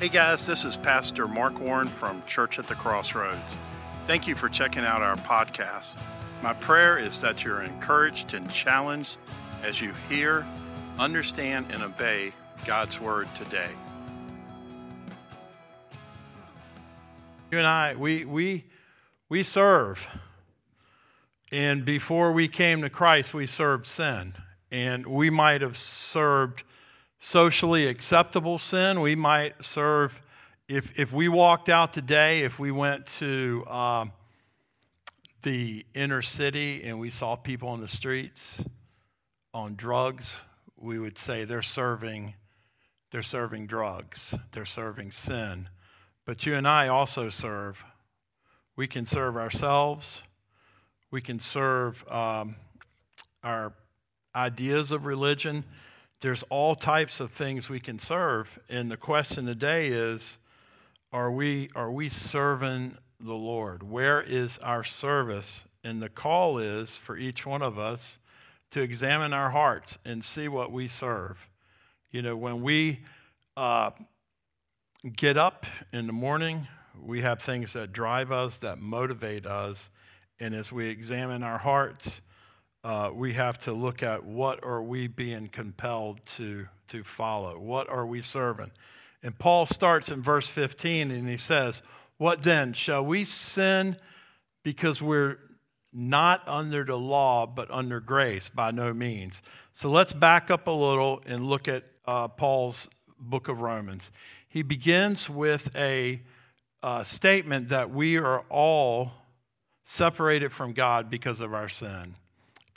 Hey guys, this is Pastor Mark Warren from Church at the Crossroads. Thank you for checking out our podcast. My prayer is that you're encouraged and challenged as you hear, understand, and obey God's Word today. You and I, we, we, we serve. And before we came to Christ, we served sin. And we might have served socially acceptable sin. We might serve, if, if we walked out today, if we went to um, the inner city and we saw people on the streets on drugs, we would say they're serving, they're serving drugs, they're serving sin. But you and I also serve. We can serve ourselves. We can serve um, our ideas of religion there's all types of things we can serve. And the question today is are we, are we serving the Lord? Where is our service? And the call is for each one of us to examine our hearts and see what we serve. You know, when we uh, get up in the morning, we have things that drive us, that motivate us. And as we examine our hearts, uh, we have to look at what are we being compelled to, to follow? What are we serving? And Paul starts in verse 15 and he says, What then? Shall we sin because we're not under the law, but under grace? By no means. So let's back up a little and look at uh, Paul's book of Romans. He begins with a uh, statement that we are all separated from God because of our sin.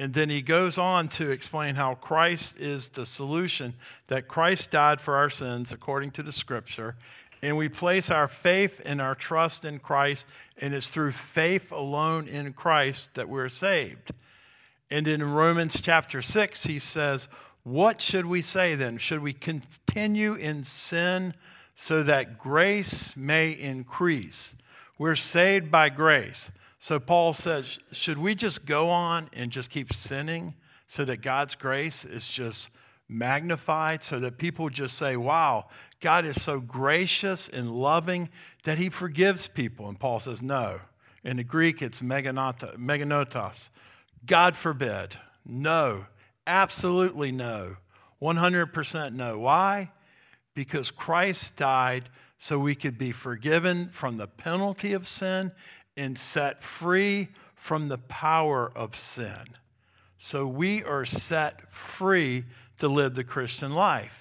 And then he goes on to explain how Christ is the solution, that Christ died for our sins according to the scripture. And we place our faith and our trust in Christ, and it's through faith alone in Christ that we're saved. And in Romans chapter 6, he says, What should we say then? Should we continue in sin so that grace may increase? We're saved by grace. So Paul says, should we just go on and just keep sinning so that God's grace is just magnified, so that people just say, wow, God is so gracious and loving that he forgives people? And Paul says, no. In the Greek, it's meganotos. God forbid. No. Absolutely no. 100% no. Why? Because Christ died so we could be forgiven from the penalty of sin and set free from the power of sin. So we are set free to live the Christian life.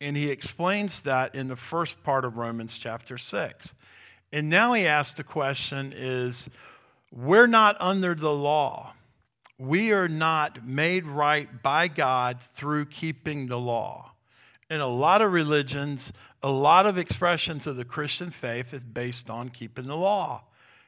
And he explains that in the first part of Romans chapter 6. And now he asks the question is we're not under the law. We are not made right by God through keeping the law. In a lot of religions, a lot of expressions of the Christian faith is based on keeping the law.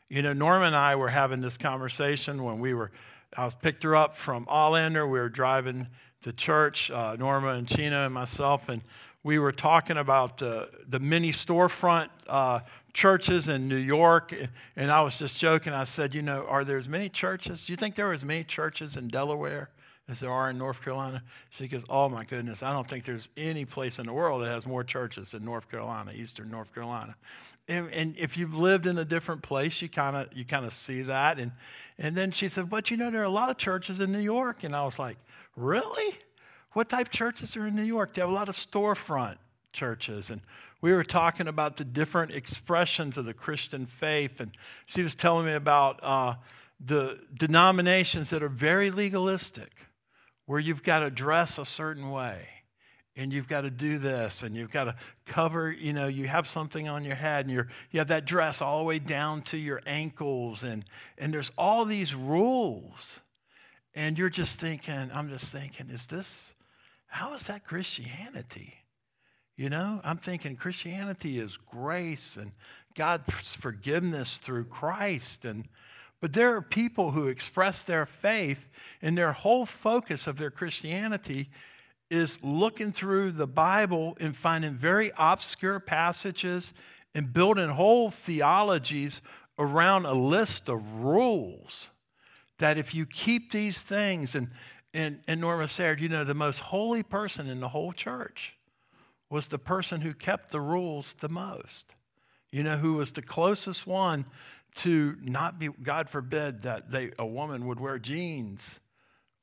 You know, Norma and I were having this conversation when we were, I was picked her up from Allander. We were driving to church, uh, Norma and China and myself, and we were talking about the, the many storefront uh, churches in New York. And I was just joking. I said, you know, are there as many churches? Do you think there are as many churches in Delaware as there are in North Carolina? She goes, oh my goodness, I don't think there's any place in the world that has more churches than North Carolina, Eastern North Carolina and, and if you've lived in a different place, you kind of you kind of see that. And and then she said, "But you know, there are a lot of churches in New York." And I was like, "Really? What type of churches are in New York? They have a lot of storefront churches." And we were talking about the different expressions of the Christian faith, and she was telling me about uh, the denominations that are very legalistic, where you've got to dress a certain way and you've got to do this and you've got to cover you know you have something on your head and you're you have that dress all the way down to your ankles and and there's all these rules. And you're just thinking i'm just thinking is this how is that christianity? You know i'm thinking christianity is grace and god's forgiveness through christ and but there are people who express their faith and their whole focus of their christianity is looking through the Bible and finding very obscure passages and building whole theologies around a list of rules that if you keep these things and and, and Norma said, you know, the most holy person in the whole church was the person who kept the rules the most. You know, who was the closest one to not be, God forbid, that they, a woman would wear jeans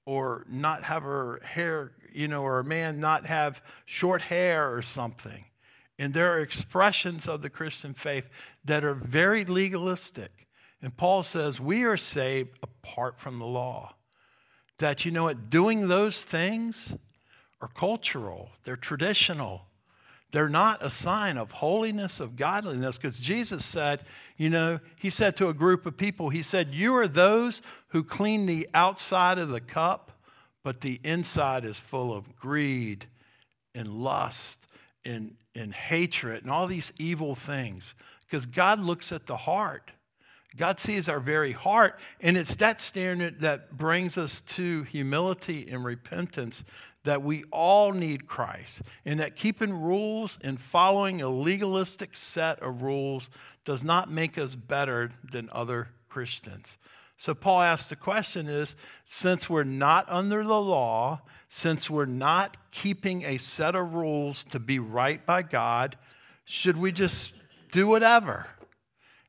or not have her hair, you know, or a man not have short hair or something. And there are expressions of the Christian faith that are very legalistic. And Paul says we are saved apart from the law. That, you know what, doing those things are cultural, they're traditional. They're not a sign of holiness, of godliness, because Jesus said, you know, he said to a group of people, he said, You are those who clean the outside of the cup, but the inside is full of greed and lust and, and hatred and all these evil things. Because God looks at the heart. God sees our very heart, and it's that standard that brings us to humility and repentance that we all need Christ, and that keeping rules and following a legalistic set of rules does not make us better than other Christians. So Paul asks the question is since we're not under the law, since we're not keeping a set of rules to be right by God, should we just do whatever?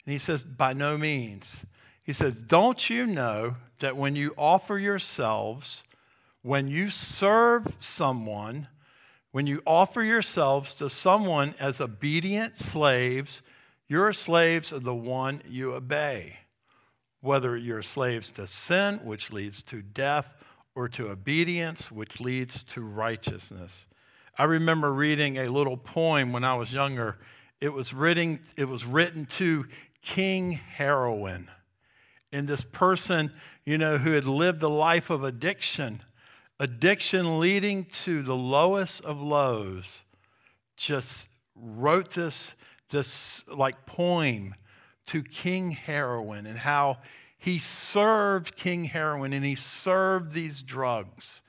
And he says, by no means. He says, don't you know that when you offer yourselves when you serve someone, when you offer yourselves to someone as obedient slaves, your slaves are the one you obey. Whether you're slaves to sin, which leads to death, or to obedience, which leads to righteousness. I remember reading a little poem when I was younger. It was written, it was written to King Heroin. And this person, you know, who had lived a life of addiction addiction leading to the lowest of lows, just wrote this, this like poem to King Heroin and how he served King Heroin and he served these drugs.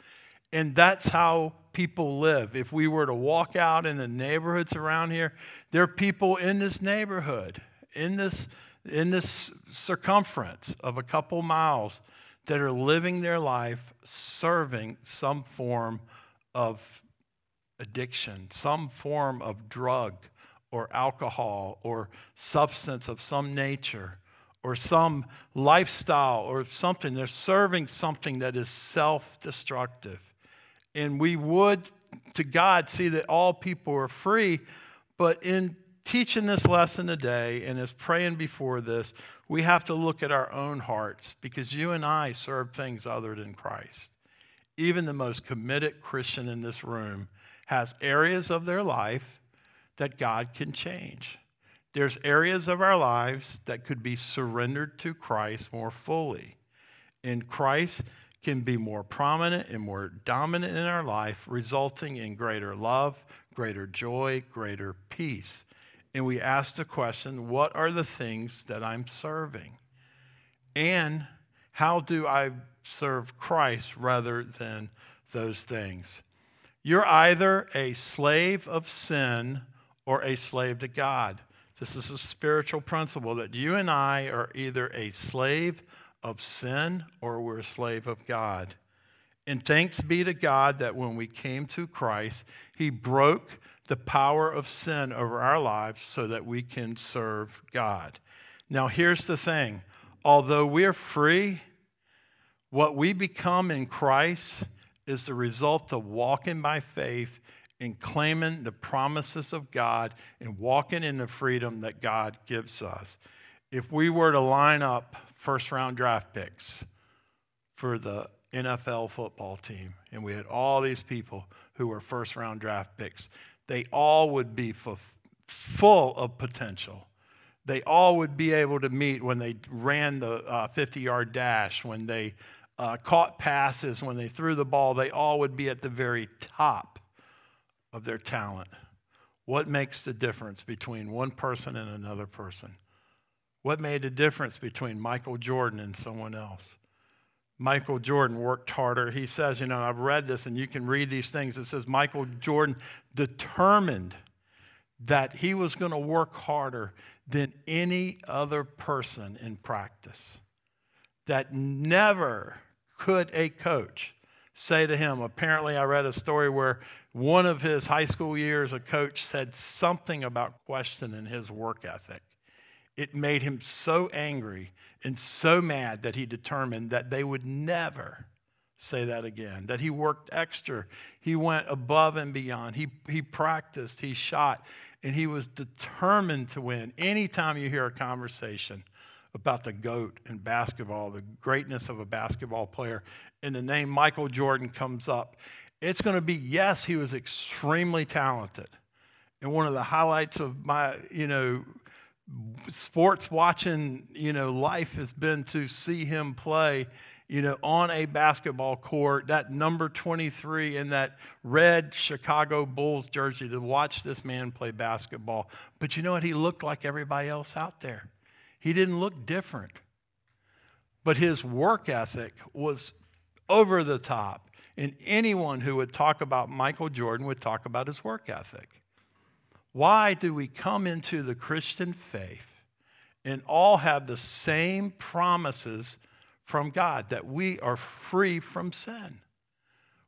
And that's how people live. If we were to walk out in the neighborhoods around here, there are people in this neighborhood, in this, in this circumference of a couple miles that are living their life serving some form of addiction, some form of drug or alcohol or substance of some nature or some lifestyle or something. They're serving something that is self destructive. And we would, to God, see that all people are free, but in teaching this lesson today and as praying before this, we have to look at our own hearts because you and I serve things other than Christ. Even the most committed Christian in this room has areas of their life that God can change. There's areas of our lives that could be surrendered to Christ more fully. And Christ can be more prominent and more dominant in our life, resulting in greater love, greater joy, greater peace and we ask the question what are the things that I'm serving? And how do I serve Christ rather than those things? You're either a slave of sin or a slave to God. This is a spiritual principle that you and I are either a slave of sin or we're a slave of God. And thanks be to God that when we came to Christ, He broke the power of sin over our lives so that we can serve God. Now, here's the thing although we're free, what we become in Christ is the result of walking by faith and claiming the promises of God and walking in the freedom that God gives us. If we were to line up first round draft picks for the NFL football team, and we had all these people who were first round draft picks, they all would be full of potential. They all would be able to meet when they ran the 50 uh, yard dash, when they uh, caught passes, when they threw the ball. They all would be at the very top of their talent. What makes the difference between one person and another person? What made the difference between Michael Jordan and someone else? Michael Jordan worked harder. He says, you know, I've read this and you can read these things. It says Michael Jordan determined that he was going to work harder than any other person in practice. That never could a coach say to him, apparently, I read a story where one of his high school years, a coach said something about questioning his work ethic. It made him so angry and so mad that he determined that they would never say that again, that he worked extra. He went above and beyond. He, he practiced, he shot, and he was determined to win. Anytime you hear a conversation about the GOAT in basketball, the greatness of a basketball player, and the name Michael Jordan comes up, it's going to be yes, he was extremely talented. And one of the highlights of my, you know, sports watching, you know, life has been to see him play, you know, on a basketball court, that number 23 in that red Chicago Bulls jersey to watch this man play basketball. But you know what? He looked like everybody else out there. He didn't look different. But his work ethic was over the top. And anyone who would talk about Michael Jordan would talk about his work ethic. Why do we come into the Christian faith and all have the same promises from God that we are free from sin?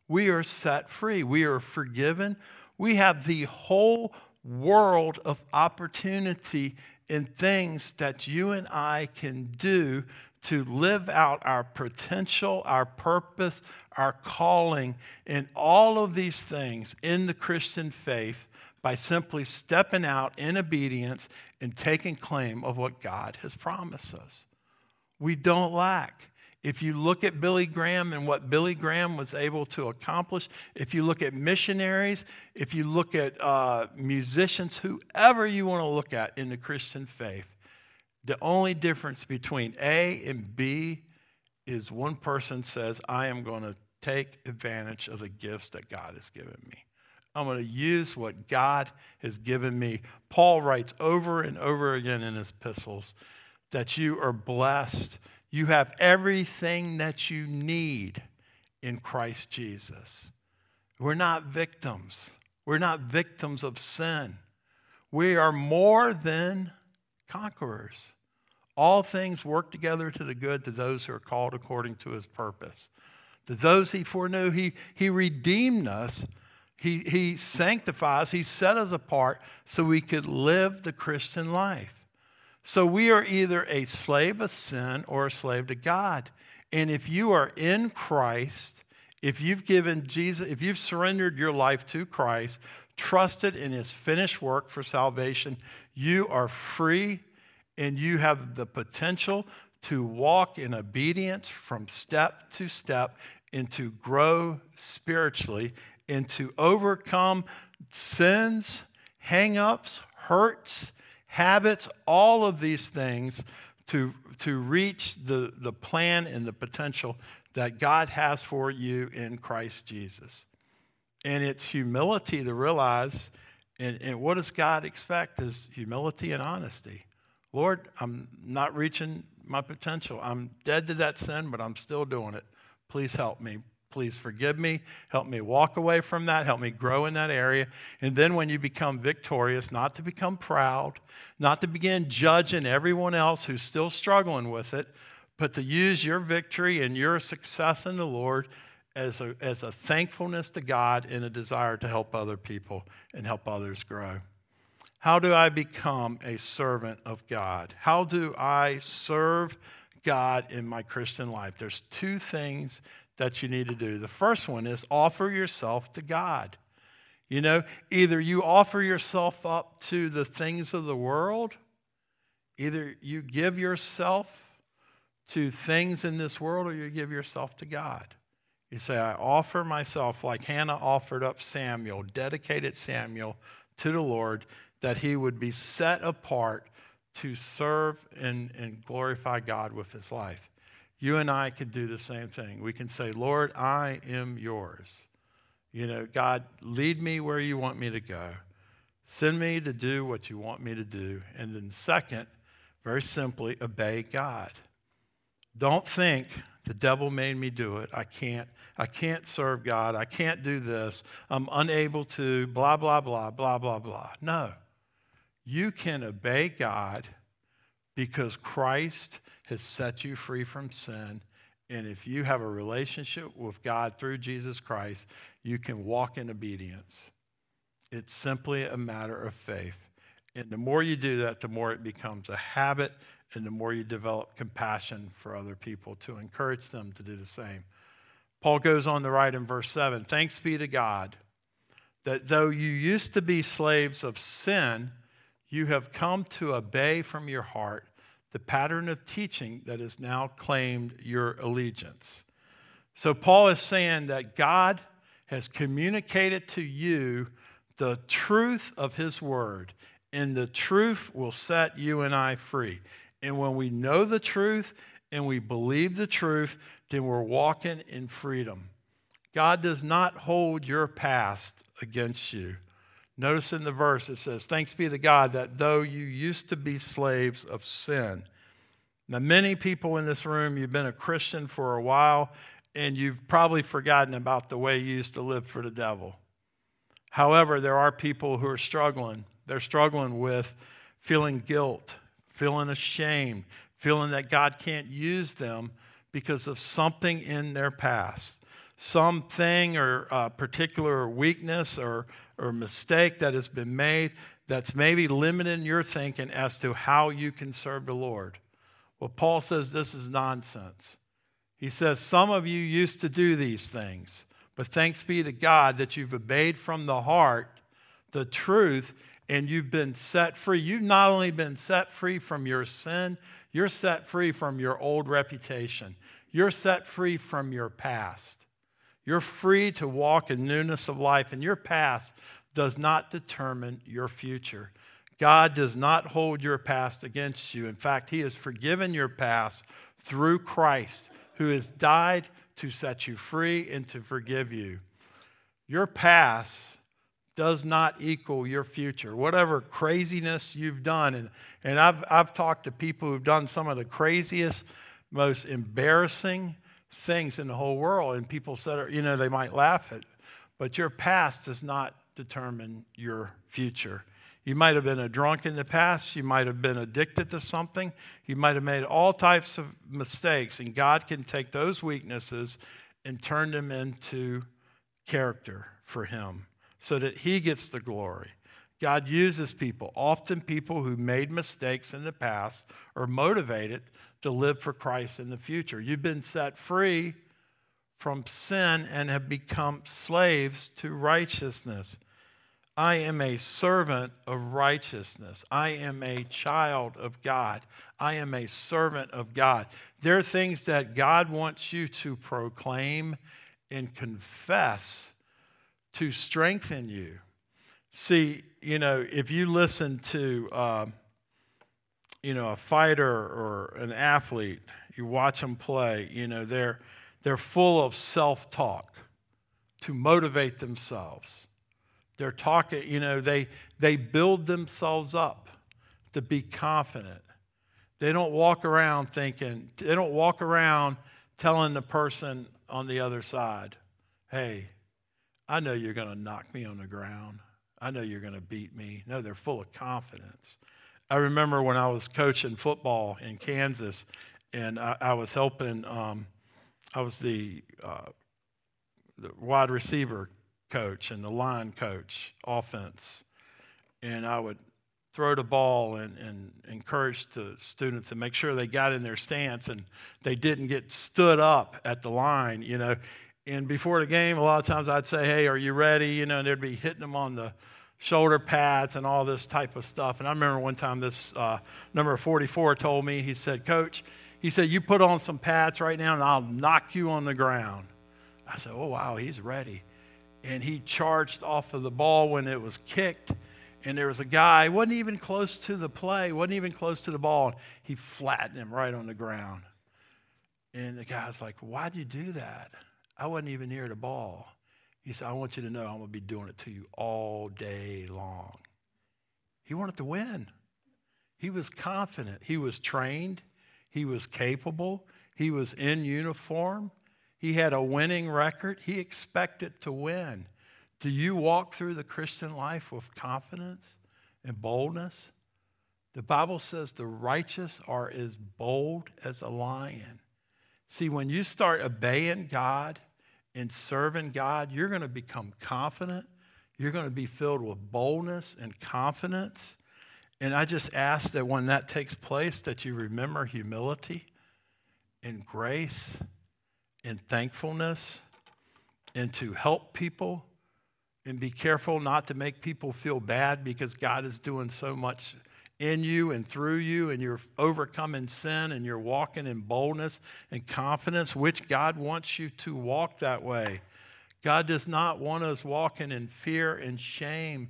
We are set free. We are forgiven. We have the whole world of opportunity in things that you and I can do to live out our potential, our purpose, our calling, and all of these things in the Christian faith by simply stepping out in obedience and taking claim of what God has promised us. We don't lack. If you look at Billy Graham and what Billy Graham was able to accomplish, if you look at missionaries, if you look at uh, musicians, whoever you want to look at in the Christian faith, the only difference between A and B is one person says, I am going to take advantage of the gifts that God has given me. I'm going to use what God has given me. Paul writes over and over again in his epistles that you are blessed. You have everything that you need in Christ Jesus. We're not victims. We're not victims of sin. We are more than conquerors. All things work together to the good to those who are called according to his purpose. To those he foreknew, he, he redeemed us he, he sanctifies, He set us apart so we could live the Christian life. So we are either a slave of sin or a slave to God. And if you are in Christ, if you've given Jesus, if you've surrendered your life to Christ, trusted in his finished work for salvation, you are free and you have the potential to walk in obedience from step to step and to grow spiritually and to overcome sins, hangups, hurts, habits, all of these things to, to reach the, the plan and the potential that God has for you in Christ Jesus. And it's humility to realize, and, and what does God expect is humility and honesty. Lord, I'm not reaching my potential. I'm dead to that sin, but I'm still doing it. Please help me. Please forgive me. Help me walk away from that. Help me grow in that area. And then when you become victorious, not to become proud, not to begin judging everyone else who's still struggling with it, but to use your victory and your success in the Lord as a, as a thankfulness to God and a desire to help other people and help others grow. How do I become a servant of God? How do I serve God in my Christian life? There's two things that you need to do. The first one is offer yourself to God. You know, either you offer yourself up to the things of the world, either you give yourself to things in this world, or you give yourself to God. You say, I offer myself, like Hannah offered up Samuel, dedicated Samuel to the Lord, that he would be set apart to serve and, and glorify God with his life you and I could do the same thing. We can say, Lord, I am yours. You know, God, lead me where you want me to go. Send me to do what you want me to do. And then, second, very simply, obey God. Don't think the devil made me do it. I can't. I can't serve God. I can't do this. I'm unable to, blah, blah, blah, blah, blah, blah. No. You can obey God because Christ has set you free from sin And if you have a relationship with God through Jesus Christ, you can walk in obedience. It's simply a matter of faith. And the more you do that, the more it becomes a habit, and the more you develop compassion for other people to encourage them to do the same. Paul goes on to write in verse 7 Thanks be to God that though you used to be slaves of sin, you have come to obey from your heart the pattern of teaching that has now claimed your allegiance. So, Paul is saying that God has communicated to you the truth of his word, and the truth will set you and I free. And when we know the truth and we believe the truth, then we're walking in freedom. God does not hold your past against you. Notice in the verse it says, Thanks be to God that though you used to be slaves of sin. Now, many people in this room, you've been a Christian for a while, and you've probably forgotten about the way you used to live for the devil. However, there are people who are struggling. They're struggling with feeling guilt, feeling ashamed, feeling that God can't use them because of something in their past something or a particular weakness or, or mistake that has been made that's maybe limiting your thinking as to how you can serve the Lord. Well, Paul says this is nonsense. He says, Some of you used to do these things, but thanks be to God that you've obeyed from the heart the truth and you've been set free. You've not only been set free from your sin, you're set free from your old reputation, you're set free from your past. You're free to walk in newness of life, and your past does not determine your future. God does not hold your past against you. In fact, He has forgiven your past through Christ, who has died to set you free and to forgive you. Your past does not equal your future. Whatever craziness you've done, and, and I've, I've talked to people who've done some of the craziest, most embarrassing, things in the whole world. And people said, you know, they might laugh at, but your past does not determine your future. You might have been a drunk in the past. You might have been addicted to something. You might have made all types of mistakes. And God can take those weaknesses and turn them into character for Him so that He gets the glory. God uses people, often people who made mistakes in the past, are motivated to live for Christ in the future. You've been set free from sin and have become slaves to righteousness. I am a servant of righteousness. I am a child of God. I am a servant of God. There are things that God wants you to proclaim and confess to strengthen you. See, you know, if you listen to, uh, you know, a fighter or an athlete, you watch them play, you know, they're, they're full of self talk to motivate themselves. They're talking, you know, they, they build themselves up to be confident. They don't walk around thinking, they don't walk around telling the person on the other side, hey, I know you're going to knock me on the ground. I know you're going to beat me. No, they're full of confidence. I remember when I was coaching football in Kansas, and I, I was helping. Um, I was the, uh, the wide receiver coach and the line coach, offense, and I would throw the ball and, and encourage the students to make sure they got in their stance and they didn't get stood up at the line, you know. And before the game, a lot of times I'd say, "Hey, are you ready?" You know, and they'd be hitting them on the shoulder pads and all this type of stuff. And I remember one time this uh, number 44 told me, he said, Coach, he said, You put on some pads right now and I'll knock you on the ground. I said, Oh, wow, he's ready. And he charged off of the ball when it was kicked. And there was a guy, wasn't even close to the play, wasn't even close to the ball. He flattened him right on the ground. And the guy's like, Why'd you do that? I wasn't even near the ball. He said, I want you to know I'm going to be doing it to you all day long. He wanted to win. He was confident. He was trained. He was capable. He was in uniform. He had a winning record. He expected to win. Do you walk through the Christian life with confidence and boldness? The Bible says the righteous are as bold as a lion. See, when you start obeying God and serving God, you're going to become confident. You're going to be filled with boldness and confidence. And I just ask that when that takes place, that you remember humility and grace and thankfulness and to help people and be careful not to make people feel bad because God is doing so much in you and through you, and you're overcoming sin and you're walking in boldness and confidence, which God wants you to walk that way. God does not want us walking in fear and shame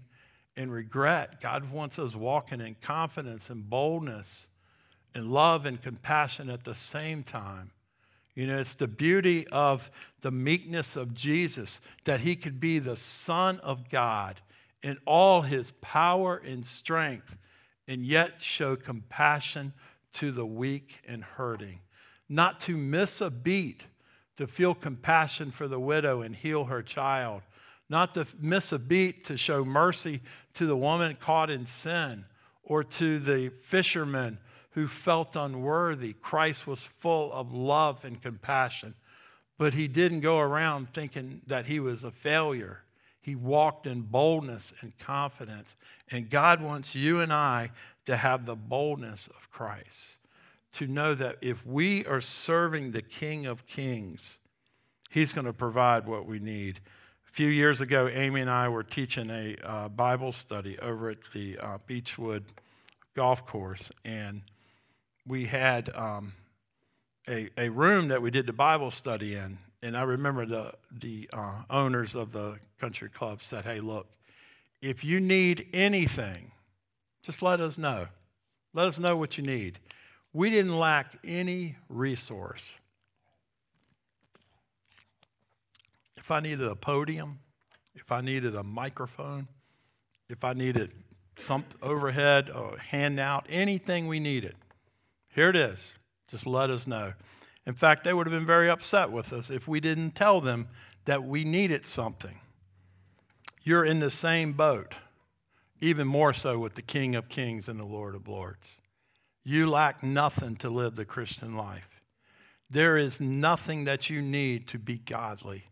and regret. God wants us walking in confidence and boldness and love and compassion at the same time. You know, it's the beauty of the meekness of Jesus that he could be the Son of God in all his power and strength and yet show compassion to the weak and hurting. Not to miss a beat, to feel compassion for the widow and heal her child. Not to miss a beat to show mercy to the woman caught in sin or to the fisherman who felt unworthy. Christ was full of love and compassion, but he didn't go around thinking that he was a failure. He walked in boldness and confidence. And God wants you and I to have the boldness of Christ, to know that if we are serving the King of Kings, He's going to provide what we need. A few years ago, Amy and I were teaching a uh, Bible study over at the uh, Beechwood Golf Course, and we had um, a, a room that we did the Bible study in. And I remember the, the uh, owners of the country club said, Hey, look, if you need anything, just let us know. Let us know what you need. We didn't lack any resource. If I needed a podium, if I needed a microphone, if I needed some overhead or handout, anything we needed, here it is. Just let us know. In fact, they would have been very upset with us if we didn't tell them that we needed something. You're in the same boat, even more so with the King of Kings and the Lord of Lords. You lack nothing to live the Christian life. There is nothing that you need to be godly.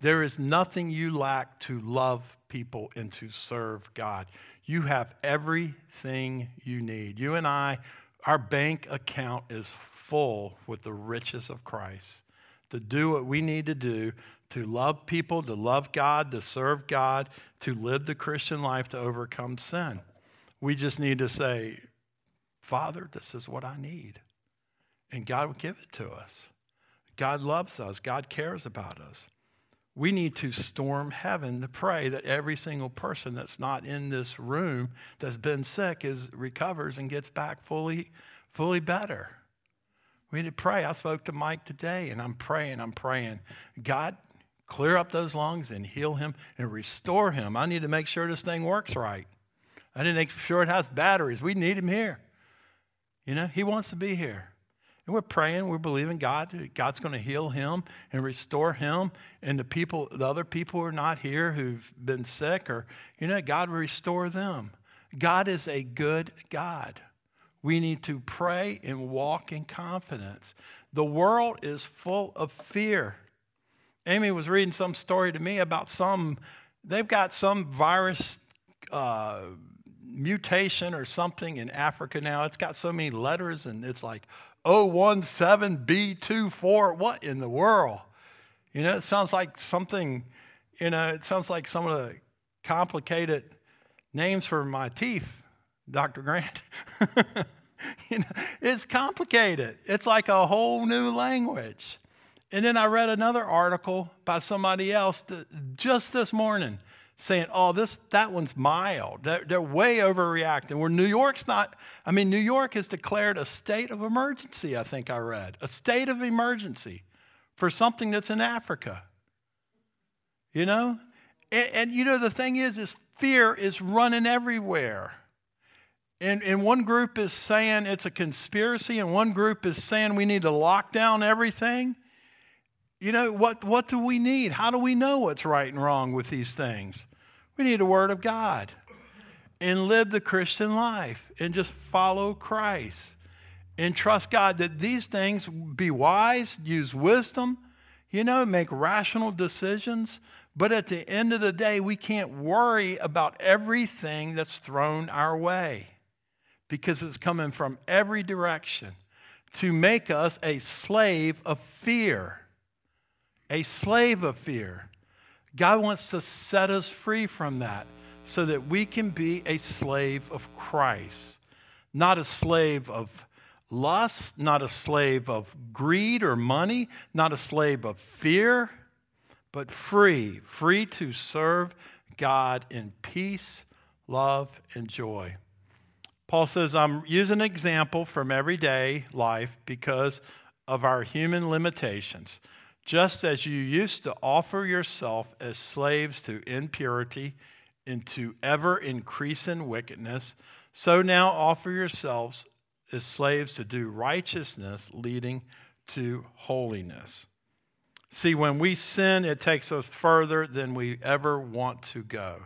There is nothing you lack to love people and to serve God. You have everything you need. You and I our bank account is full with the riches of Christ to do what we need to do to love people, to love God, to serve God, to live the Christian life, to overcome sin. We just need to say, Father, this is what I need. And God will give it to us. God loves us, God cares about us. We need to storm heaven to pray that every single person that's not in this room that's been sick is recovers and gets back fully, fully better. We need to pray. I spoke to Mike today and I'm praying, I'm praying. God, clear up those lungs and heal him and restore him. I need to make sure this thing works right. I need to make sure it has batteries. We need him here. You know, he wants to be here. And we're praying, we're believing God, God's going to heal him and restore him. And the people, the other people who are not here who've been sick, or, you know, God will restore them. God is a good God. We need to pray and walk in confidence. The world is full of fear. Amy was reading some story to me about some, they've got some virus uh, mutation or something in Africa now. It's got so many letters, and it's like 017B24. What in the world? You know, it sounds like something, you know, it sounds like some of the complicated names for my teeth, Dr. Grant. you know, it's complicated. It's like a whole new language. And then I read another article by somebody else just this morning saying, oh, this, that one's mild. They're, they're way overreacting. Where New York's not, I mean, New York has declared a state of emergency, I think I read. A state of emergency for something that's in Africa. You know? And, and you know, the thing is, is fear is running everywhere. And, and one group is saying it's a conspiracy, and one group is saying we need to lock down everything. You know, what, what do we need? How do we know what's right and wrong with these things? We need a Word of God and live the Christian life and just follow Christ. and trust God that these things be wise, use wisdom, you know, make rational decisions. But at the end of the day, we can't worry about everything that's thrown our way because it's coming from every direction to make us a slave of fear. A slave of fear. God wants to set us free from that so that we can be a slave of Christ, not a slave of lust, not a slave of greed or money, not a slave of fear, but free, free to serve God in peace, love, and joy. Paul says, I'm using an example from everyday life because of our human limitations. Just as you used to offer yourself as slaves to impurity into ever increasing wickedness, so now offer yourselves as slaves to do righteousness, leading to holiness. See, when we sin, it takes us further than we ever want to go.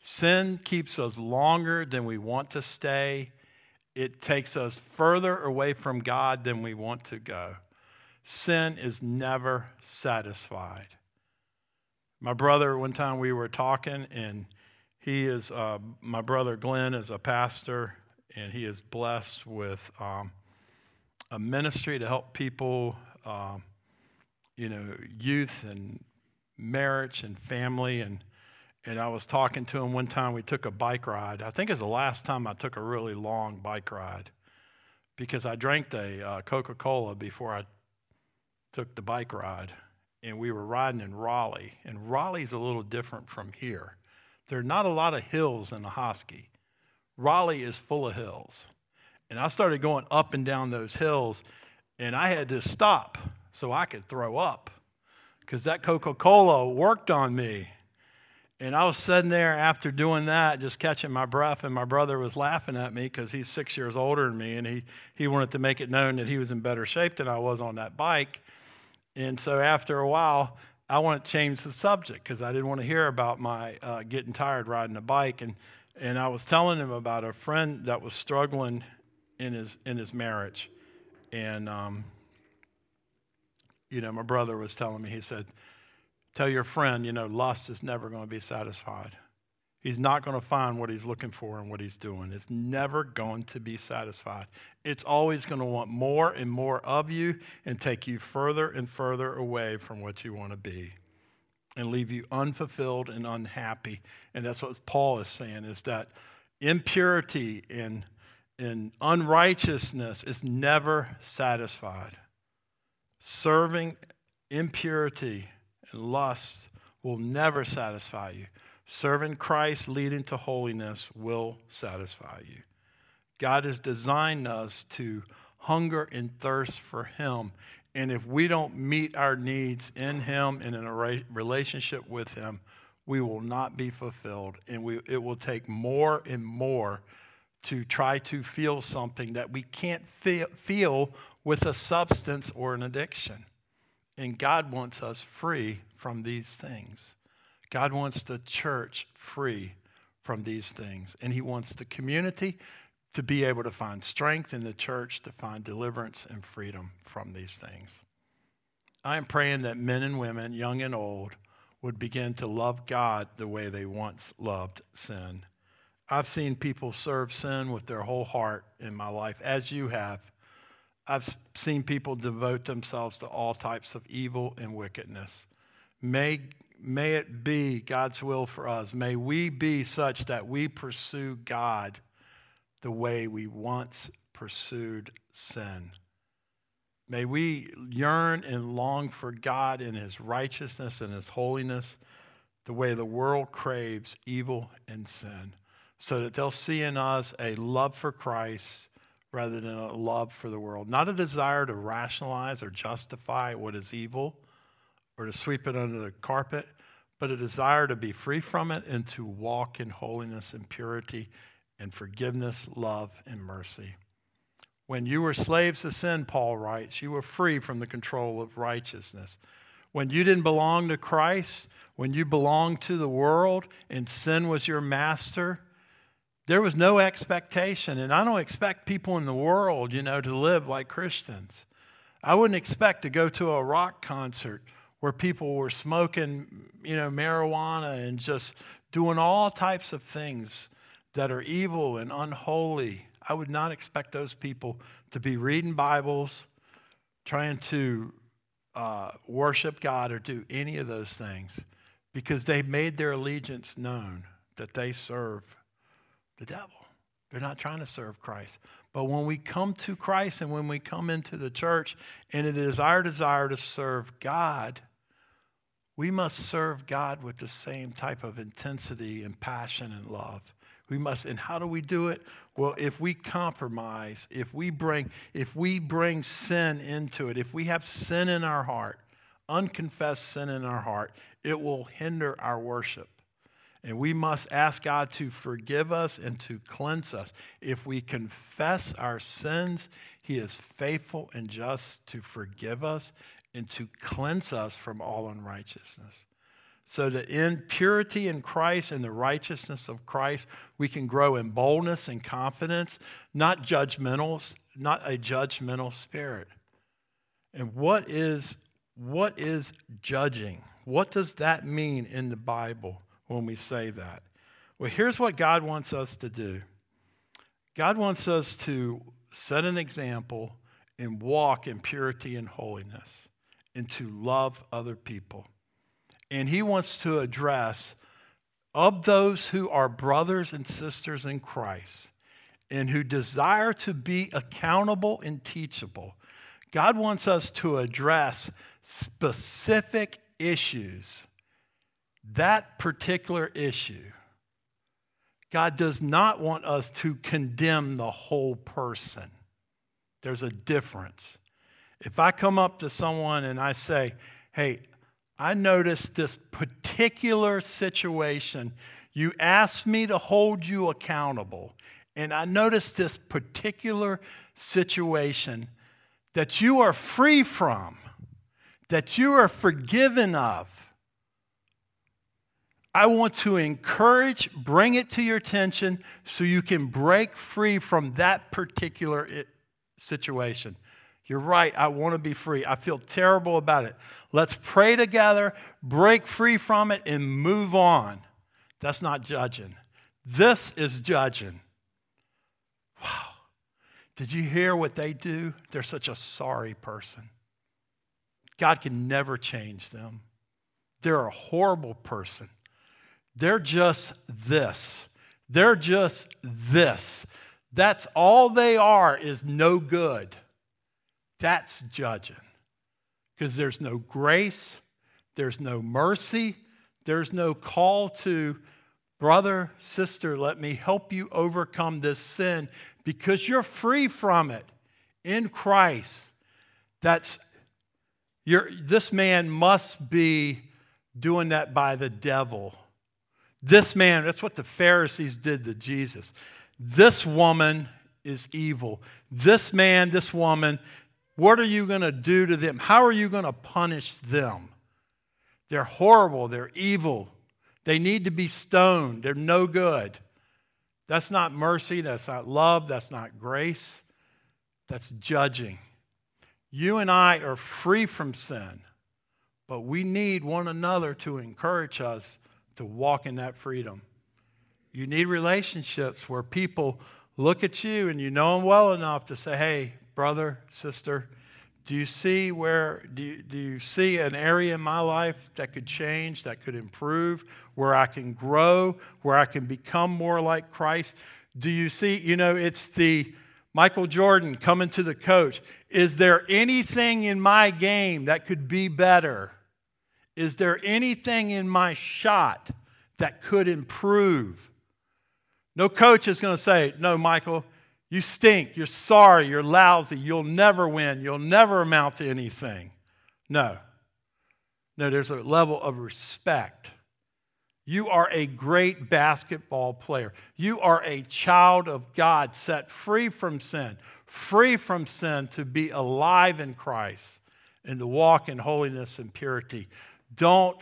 Sin keeps us longer than we want to stay. It takes us further away from God than we want to go. Sin is never satisfied. My brother, one time we were talking, and he is, uh, my brother Glenn is a pastor, and he is blessed with um, a ministry to help people, um, you know, youth and marriage and family. And and I was talking to him one time. We took a bike ride. I think it's the last time I took a really long bike ride because I drank the uh, Coca Cola before I took the bike ride. And we were riding in Raleigh. And Raleigh's a little different from here. There are not a lot of hills in Ahoskie. Raleigh is full of hills. And I started going up and down those hills, and I had to stop so I could throw up because that Coca Cola worked on me. And I was sitting there after doing that, just catching my breath, and my brother was laughing at me because he's six years older than me, and he, he wanted to make it known that he was in better shape than I was on that bike. And so after a while, I wanted to change the subject because I didn't want to hear about my uh, getting tired riding a bike. And, and I was telling him about a friend that was struggling in his, in his marriage. And, um, you know, my brother was telling me, he said, Tell your friend, you know, lust is never going to be satisfied. He's not going to find what he's looking for and what he's doing. It's never going to be satisfied. It's always going to want more and more of you and take you further and further away from what you want to be and leave you unfulfilled and unhappy. And that's what Paul is saying is that impurity and, and unrighteousness is never satisfied. Serving impurity and lust will never satisfy you. Serving Christ leading to holiness will satisfy you. God has designed us to hunger and thirst for Him. And if we don't meet our needs in Him and in a relationship with Him, we will not be fulfilled. And we, it will take more and more to try to feel something that we can't feel, feel with a substance or an addiction. And God wants us free from these things. God wants the church free from these things. And He wants the community to be able to find strength in the church to find deliverance and freedom from these things. I am praying that men and women, young and old, would begin to love God the way they once loved sin. I've seen people serve sin with their whole heart in my life, as you have. I've seen people devote themselves to all types of evil and wickedness. May, may it be God's will for us. May we be such that we pursue God the way we once pursued sin. May we yearn and long for God in his righteousness and his holiness the way the world craves evil and sin, so that they'll see in us a love for Christ rather than a love for the world. Not a desire to rationalize or justify what is evil or to sweep it under the carpet, but a desire to be free from it and to walk in holiness and purity and forgiveness, love, and mercy. When you were slaves to sin, Paul writes, you were free from the control of righteousness. When you didn't belong to Christ, when you belonged to the world and sin was your master, There was no expectation. And I don't expect people in the world, you know, to live like Christians. I wouldn't expect to go to a rock concert where people were smoking, you know, marijuana and just doing all types of things that are evil and unholy. I would not expect those people to be reading Bibles, trying to uh, worship God or do any of those things because they made their allegiance known that they serve the devil. They're not trying to serve Christ. But when we come to Christ and when we come into the church and it is our desire to serve God, we must serve God with the same type of intensity and passion and love. We must, and how do we do it? Well, if we compromise, if we bring, if we bring sin into it, if we have sin in our heart, unconfessed sin in our heart, it will hinder our worship. And we must ask God to forgive us and to cleanse us. If we confess our sins, He is faithful and just to forgive us and to cleanse us from all unrighteousness. So that in purity in Christ and the righteousness of Christ, we can grow in boldness and confidence, not judgmental, not a judgmental spirit. And what is what is judging? What does that mean in the Bible? When we say that? Well, here's what God wants us to do God wants us to set an example and walk in purity and holiness and to love other people. And He wants to address of those who are brothers and sisters in Christ and who desire to be accountable and teachable. God wants us to address specific issues that particular issue, God does not want us to condemn the whole person. There's a difference. If I come up to someone and I say, hey, I noticed this particular situation. You asked me to hold you accountable. And I noticed this particular situation that you are free from, that you are forgiven of. I want to encourage, bring it to your attention so you can break free from that particular situation. You're right, I want to be free. I feel terrible about it. Let's pray together, break free from it, and move on. That's not judging. This is judging. Wow. Did you hear what they do? They're such a sorry person. God can never change them. They're a horrible person. They're just this. They're just this. That's all they are is no good. That's judging. Because there's no grace, there's no mercy, there's no call to, brother, sister, let me help you overcome this sin because you're free from it in Christ. That's you this man must be doing that by the devil. This man, that's what the Pharisees did to Jesus. This woman is evil. This man, this woman, what are you going to do to them? How are you going to punish them? They're horrible. They're evil. They need to be stoned. They're no good. That's not mercy. That's not love. That's not grace. That's judging. You and I are free from sin, but we need one another to encourage us to walk in that freedom. You need relationships where people look at you and you know them well enough to say, hey, brother, sister, do you see where, do you, do you see an area in my life that could change, that could improve, where I can grow, where I can become more like Christ? Do you see, you know, it's the Michael Jordan coming to the coach. Is there anything in my game that could be better? Is there anything in my shot that could improve? No coach is going to say, No, Michael, you stink. You're sorry. You're lousy. You'll never win. You'll never amount to anything. No. No, there's a level of respect. You are a great basketball player. You are a child of God, set free from sin, free from sin to be alive in Christ and to walk in holiness and purity. Don't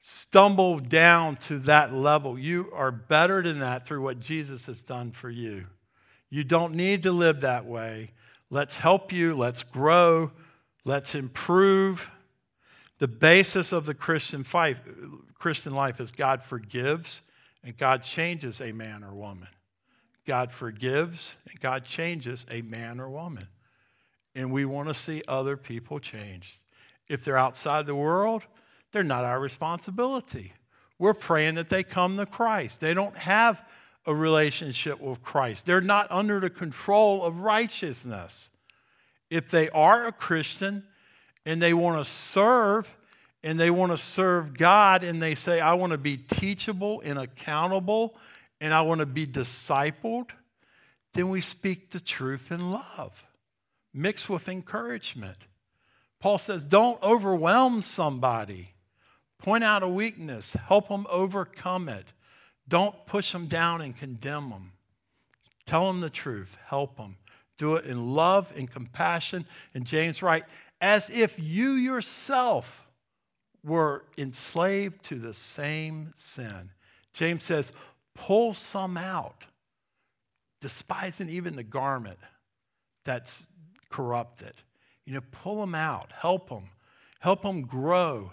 stumble down to that level. You are better than that through what Jesus has done for you. You don't need to live that way. Let's help you. Let's grow. Let's improve. The basis of the Christian life, Christian life is God forgives and God changes a man or woman. God forgives and God changes a man or woman. And we want to see other people changed. If they're outside the world, they're not our responsibility. We're praying that they come to Christ. They don't have a relationship with Christ, they're not under the control of righteousness. If they are a Christian and they want to serve, and they want to serve God, and they say, I want to be teachable and accountable, and I want to be discipled, then we speak the truth in love, mixed with encouragement. Paul says, Don't overwhelm somebody. Point out a weakness, help them overcome it. Don't push them down and condemn them. Tell them the truth, help them. Do it in love and compassion. And James writes, as if you yourself were enslaved to the same sin. James says, pull some out, despising even the garment that's corrupted. You know, pull them out, help them, help them grow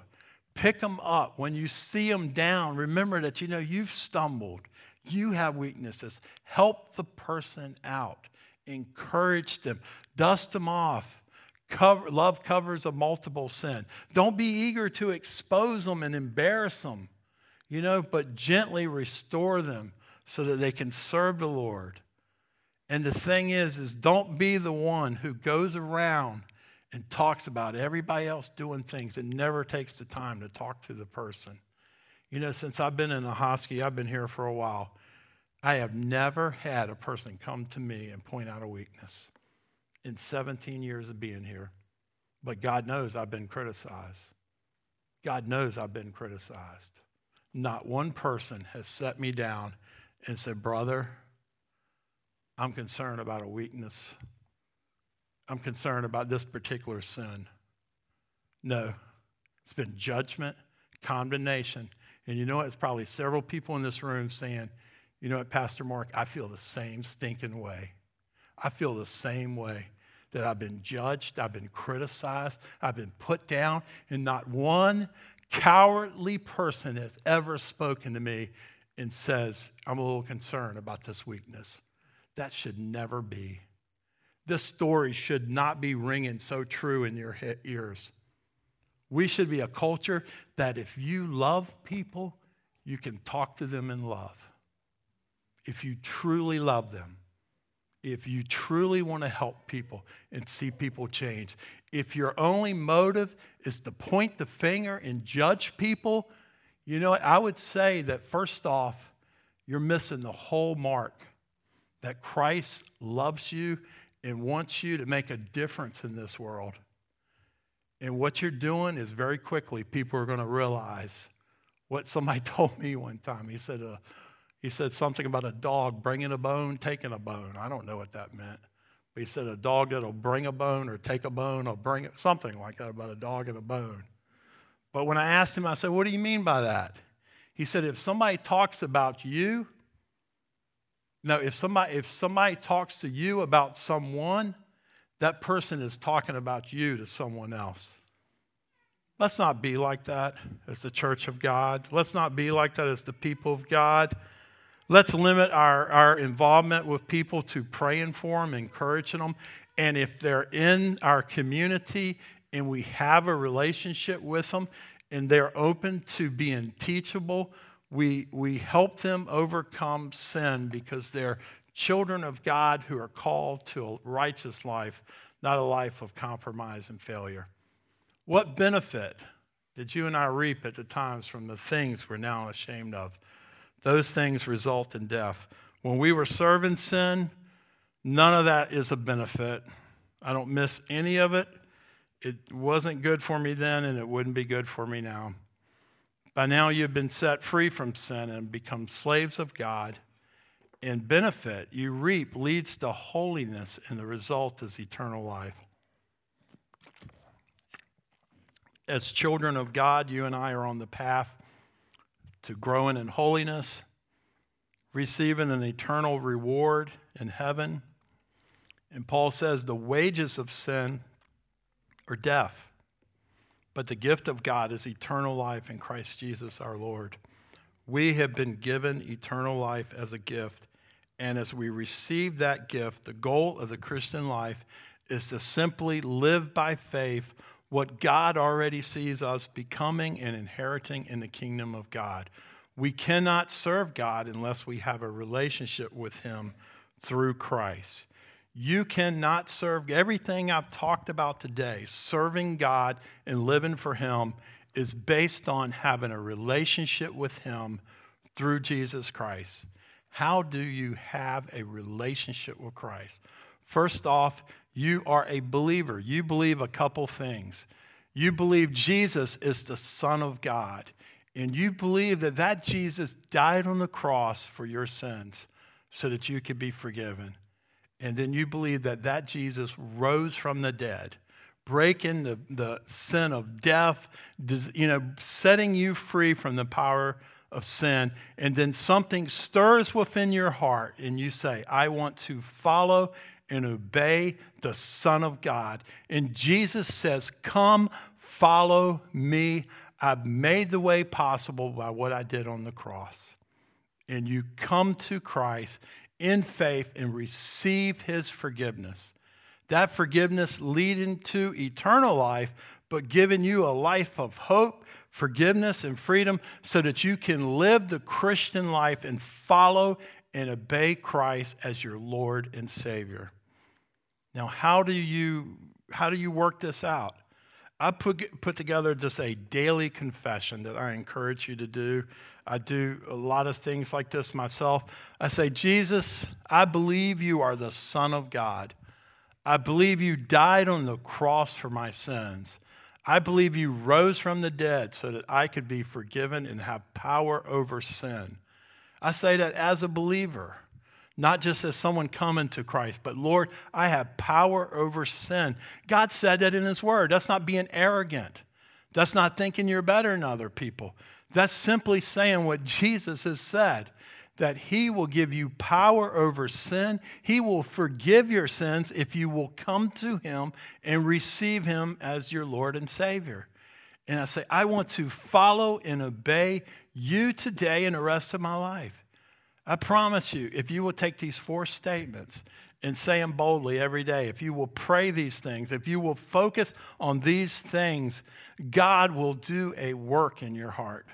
Pick them up. When you see them down, remember that you know you've stumbled, you have weaknesses. Help the person out, encourage them, dust them off. Cover, love covers a multiple sin. Don't be eager to expose them and embarrass them, you know, but gently restore them so that they can serve the Lord. And the thing is, is don't be the one who goes around and talks about everybody else doing things and never takes the time to talk to the person. You know, since I've been in Ahoskie, I've been here for a while. I have never had a person come to me and point out a weakness in 17 years of being here. But God knows I've been criticized. God knows I've been criticized. Not one person has set me down and said, Brother, I'm concerned about a weakness I'm concerned about this particular sin. No, it's been judgment, condemnation. And you know what? It's probably several people in this room saying, you know what, Pastor Mark, I feel the same stinking way. I feel the same way that I've been judged, I've been criticized, I've been put down, and not one cowardly person has ever spoken to me and says, I'm a little concerned about this weakness. That should never be this story should not be ringing so true in your ears. We should be a culture that if you love people, you can talk to them in love. If you truly love them, if you truly want to help people and see people change, if your only motive is to point the finger and judge people, you know, I would say that first off, you're missing the whole mark that Christ loves you and wants you to make a difference in this world. And what you're doing is very quickly, people are going to realize what somebody told me one time. He said, uh, he said something about a dog bringing a bone, taking a bone. I don't know what that meant. But he said a dog that'll bring a bone or take a bone or bring it, something like that about a dog and a bone. But when I asked him, I said, What do you mean by that? He said, If somebody talks about you, now, if somebody, if somebody talks to you about someone, that person is talking about you to someone else. Let's not be like that as the church of God. Let's not be like that as the people of God. Let's limit our, our involvement with people to praying for them, encouraging them. And if they're in our community and we have a relationship with them and they're open to being teachable, we, we help them overcome sin because they're children of God who are called to a righteous life, not a life of compromise and failure. What benefit did you and I reap at the times from the things we're now ashamed of? Those things result in death. When we were serving sin, none of that is a benefit. I don't miss any of it. It wasn't good for me then, and it wouldn't be good for me now. By now you've been set free from sin and become slaves of God. And benefit you reap leads to holiness, and the result is eternal life. As children of God, you and I are on the path to growing in holiness, receiving an eternal reward in heaven. And Paul says the wages of sin are death, but the gift of God is eternal life in Christ Jesus our Lord. We have been given eternal life as a gift. And as we receive that gift, the goal of the Christian life is to simply live by faith what God already sees us becoming and inheriting in the kingdom of God. We cannot serve God unless we have a relationship with Him through Christ. You cannot serve everything I've talked about today, serving God and living for Him, is based on having a relationship with Him through Jesus Christ. How do you have a relationship with Christ? First off, you are a believer. You believe a couple things. You believe Jesus is the Son of God, and you believe that that Jesus died on the cross for your sins so that you could be forgiven. And then you believe that that Jesus rose from the dead, breaking the, the sin of death, you know, setting you free from the power of sin. And then something stirs within your heart, and you say, I want to follow and obey the Son of God. And Jesus says, Come, follow me. I've made the way possible by what I did on the cross. And you come to Christ in faith and receive his forgiveness. That forgiveness leading to eternal life, but giving you a life of hope, forgiveness, and freedom so that you can live the Christian life and follow and obey Christ as your Lord and Savior. Now, how do you how do you work this out? I put put together just a daily confession that I encourage you to do. I do a lot of things like this myself. I say, Jesus, I believe you are the Son of God. I believe you died on the cross for my sins. I believe you rose from the dead so that I could be forgiven and have power over sin. I say that as a believer not just as someone coming to Christ, but Lord, I have power over sin. God said that in His Word. That's not being arrogant. That's not thinking you're better than other people. That's simply saying what Jesus has said that He will give you power over sin. He will forgive your sins if you will come to Him and receive Him as your Lord and Savior. And I say, I want to follow and obey you today and the rest of my life. I promise you, if you will take these four statements and say them boldly every day, if you will pray these things, if you will focus on these things, God will do a work in your heart.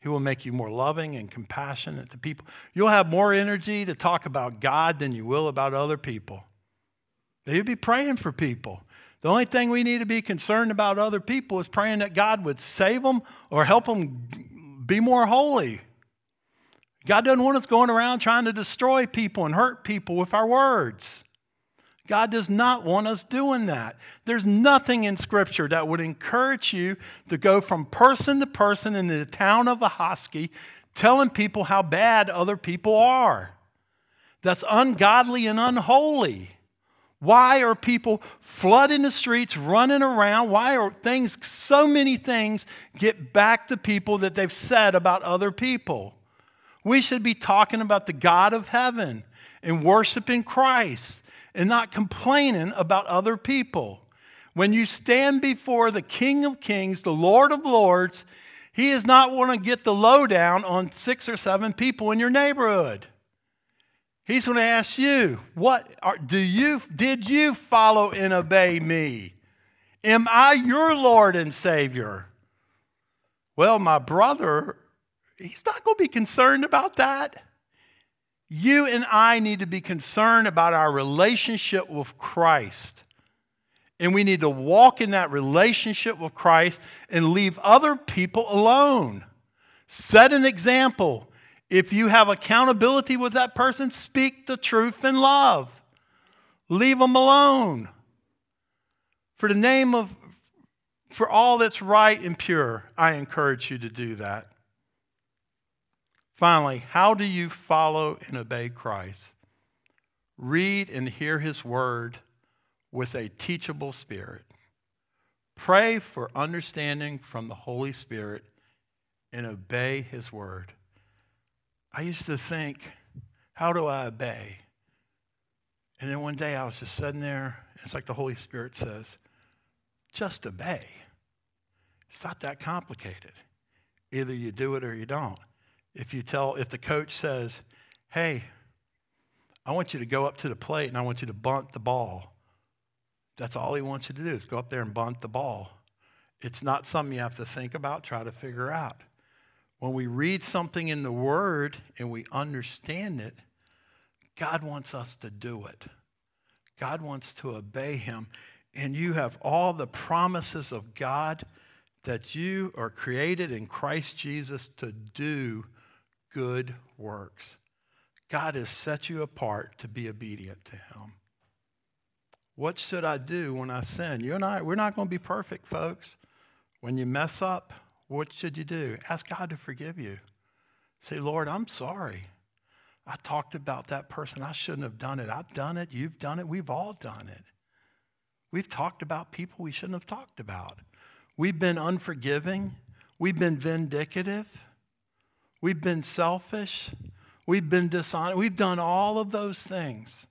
He will make you more loving and compassionate to people. You'll have more energy to talk about God than you will about other people. You'll be praying for people. The only thing we need to be concerned about other people is praying that God would save them or help them be more holy. God doesn't want us going around trying to destroy people and hurt people with our words. God does not want us doing that. There's nothing in Scripture that would encourage you to go from person to person in the town of Ahoskie telling people how bad other people are. That's ungodly and unholy. Why are people flooding the streets, running around? Why are things, so many things, get back to people that they've said about other people? We should be talking about the God of heaven and worshiping Christ and not complaining about other people. When you stand before the King of Kings, the Lord of Lords, he is not want to get the lowdown on six or seven people in your neighborhood. He's going to ask you, what are, do you did you follow and obey me? Am I your Lord and Savior? Well, my brother He's not going to be concerned about that. You and I need to be concerned about our relationship with Christ. And we need to walk in that relationship with Christ and leave other people alone. Set an example. If you have accountability with that person, speak the truth in love. Leave them alone. For the name of, for all that's right and pure, I encourage you to do that. Finally, how do you follow and obey Christ? Read and hear his word with a teachable spirit. Pray for understanding from the Holy Spirit and obey his word. I used to think, how do I obey? And then one day I was just sitting there. It's like the Holy Spirit says, just obey. It's not that complicated. Either you do it or you don't. If you tell, if the coach says, hey, I want you to go up to the plate and I want you to bunt the ball. That's all he wants you to do is go up there and bunt the ball. It's not something you have to think about, try to figure out. When we read something in the Word and we understand it, God wants us to do it. God wants to obey Him. And you have all the promises of God that you are created in Christ Jesus to do good works. God has set you apart to be obedient to Him. What should I do when I sin? You and I, we're not going to be perfect, folks. When you mess up, what should you do? Ask God to forgive you. Say, Lord, I'm sorry. I talked about that person. I shouldn't have done it. I've done it. You've done it. We've all done it. We've talked about people we shouldn't have talked about. We've been unforgiving. We've been vindictive. We've been selfish. We've been dishonest. We've done all of those things.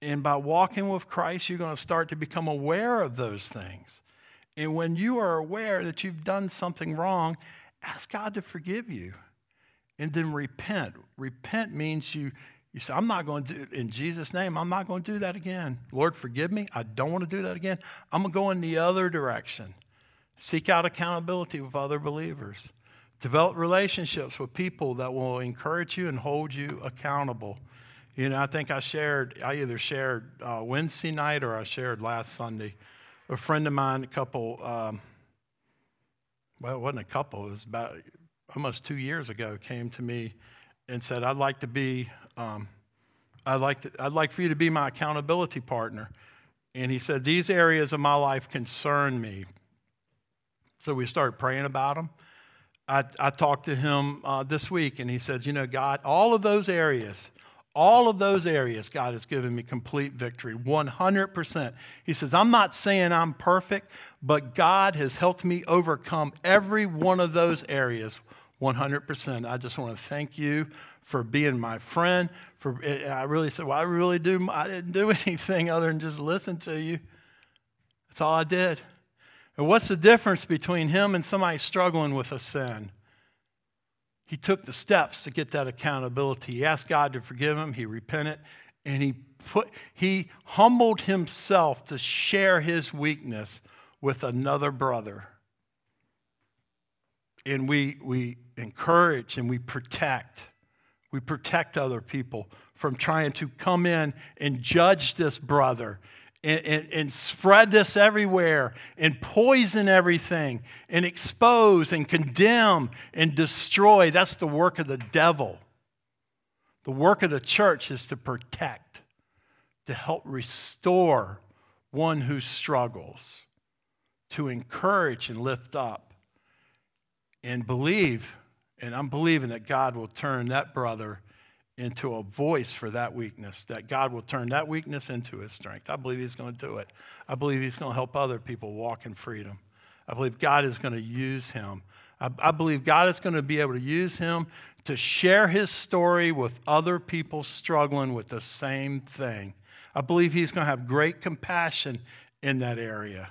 And by walking with Christ, you're going to start to become aware of those things. And when you are aware that you've done something wrong, ask God to forgive you. And then repent. Repent means you, you say, I'm not going to do, in Jesus' name, I'm not going to do that again. Lord, forgive me. I don't want to do that again. I'm going to go in the other direction. Seek out accountability with other believers. Develop relationships with people that will encourage you and hold you accountable. You know, I think I shared, I either shared uh, Wednesday night or I shared last Sunday. A friend of mine, a couple, um, well, it wasn't a couple, it was about almost two years ago, came to me and said, I'd like to be, um, I'd, like to, I'd like for you to be my accountability partner. And he said, These areas of my life concern me. So we started praying about them. I, I talked to him uh, this week, and he said, You know, God, all of those areas, all of those areas, God has given me complete victory, 100%. He says, I'm not saying I'm perfect, but God has helped me overcome every one of those areas 100%. I just want to thank you for being my friend. For I really said, Well, I really do. I didn't do anything other than just listen to you. That's all I did. And what's the difference between him and somebody struggling with a sin? He took the steps to get that accountability. He asked God to forgive him, he repented, and he put he humbled himself to share his weakness with another brother. And we we encourage and we protect. We protect other people from trying to come in and judge this brother and, and, and, spread this everywhere and poison everything and expose and condemn and destroy. That's the work of the devil. The work of the church is to protect, to help restore one who struggles, to encourage and lift up, and believe. And I'm believing that God will turn that brother into a voice for that weakness, that God will turn that weakness into his strength. I believe he's going to do it. I believe he's going to help other people walk in freedom. I believe God is going to use him. I, I believe God is going to be able to use him to share his story with other people struggling with the same thing. I believe he's going to have great compassion in that area.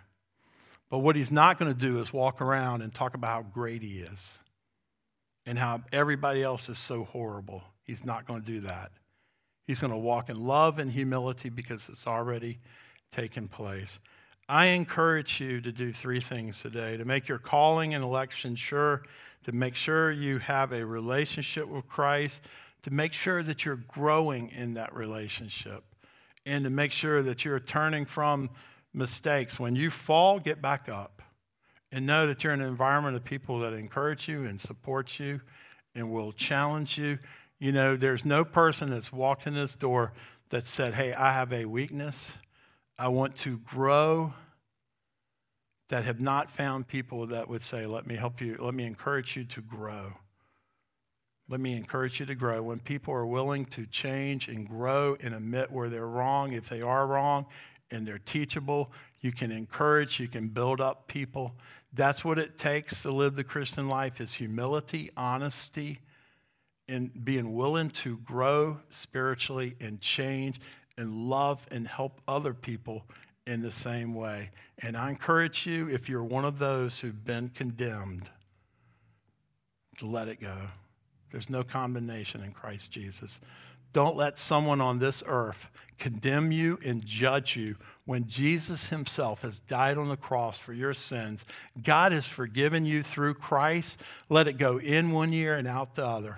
But what he's not going to do is walk around and talk about how great he is and how everybody else is so horrible. He's not going to do that. He's going to walk in love and humility because it's already taken place. I encourage you to do three things today to make your calling and election sure, to make sure you have a relationship with Christ, to make sure that you're growing in that relationship, and to make sure that you're turning from mistakes. When you fall, get back up and know that you're in an environment of people that encourage you and support you and will challenge you you know, there's no person that's walked in this door that said, Hey, I have a weakness. I want to grow. That have not found people that would say, Let me help you, let me encourage you to grow. Let me encourage you to grow. When people are willing to change and grow and admit where they're wrong, if they are wrong, and they're teachable, you can encourage, you can build up people. That's what it takes to live the Christian life is humility, honesty, and being willing to grow spiritually and change and love and help other people in the same way. And I encourage you, if you're one of those who've been condemned, to let it go. There's no condemnation in Christ Jesus. Don't let someone on this earth condemn you and judge you when Jesus himself has died on the cross for your sins. God has forgiven you through Christ. Let it go in one year and out the other.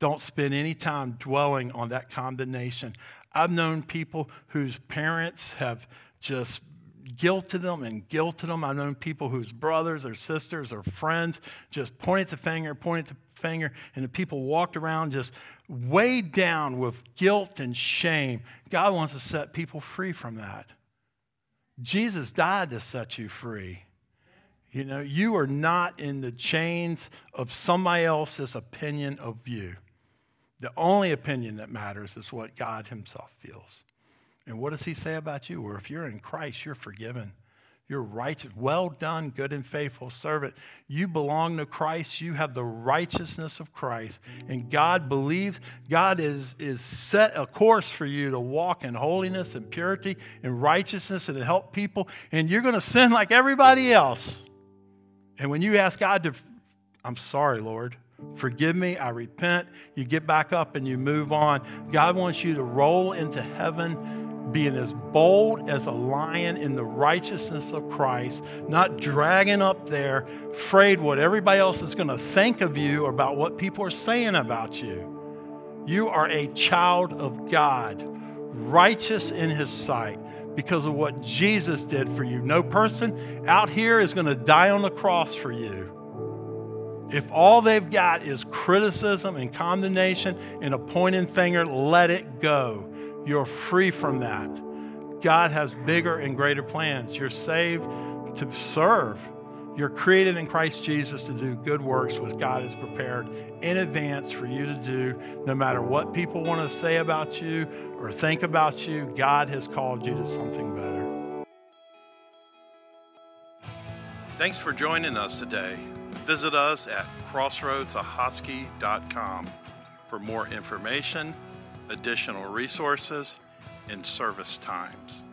Don't spend any time dwelling on that condemnation. I've known people whose parents have just guilted them and guilted them. I've known people whose brothers or sisters or friends just pointed the finger, pointed the finger, and the people walked around just weighed down with guilt and shame. God wants to set people free from that. Jesus died to set you free. You know, you are not in the chains of somebody else's opinion of you. The only opinion that matters is what God Himself feels. And what does He say about you? Or if you're in Christ, you're forgiven. You're righteous. Well done, good and faithful servant. You belong to Christ. You have the righteousness of Christ. And God believes, God is, is set a course for you to walk in holiness and purity and righteousness and to help people. And you're going to sin like everybody else. And when you ask God to, I'm sorry, Lord, Forgive me, I repent. You get back up and you move on. God wants you to roll into heaven being as bold as a lion in the righteousness of Christ, not dragging up there, afraid what everybody else is going to think of you or about what people are saying about you. You are a child of God, righteous in his sight because of what Jesus did for you. No person out here is going to die on the cross for you. If all they've got is criticism and condemnation and a pointing finger, let it go. You're free from that. God has bigger and greater plans. You're saved to serve. You're created in Christ Jesus to do good works, which God has prepared in advance for you to do. No matter what people want to say about you or think about you, God has called you to something better. Thanks for joining us today. Visit us at crossroadsahoskie.com for more information, additional resources, and service times.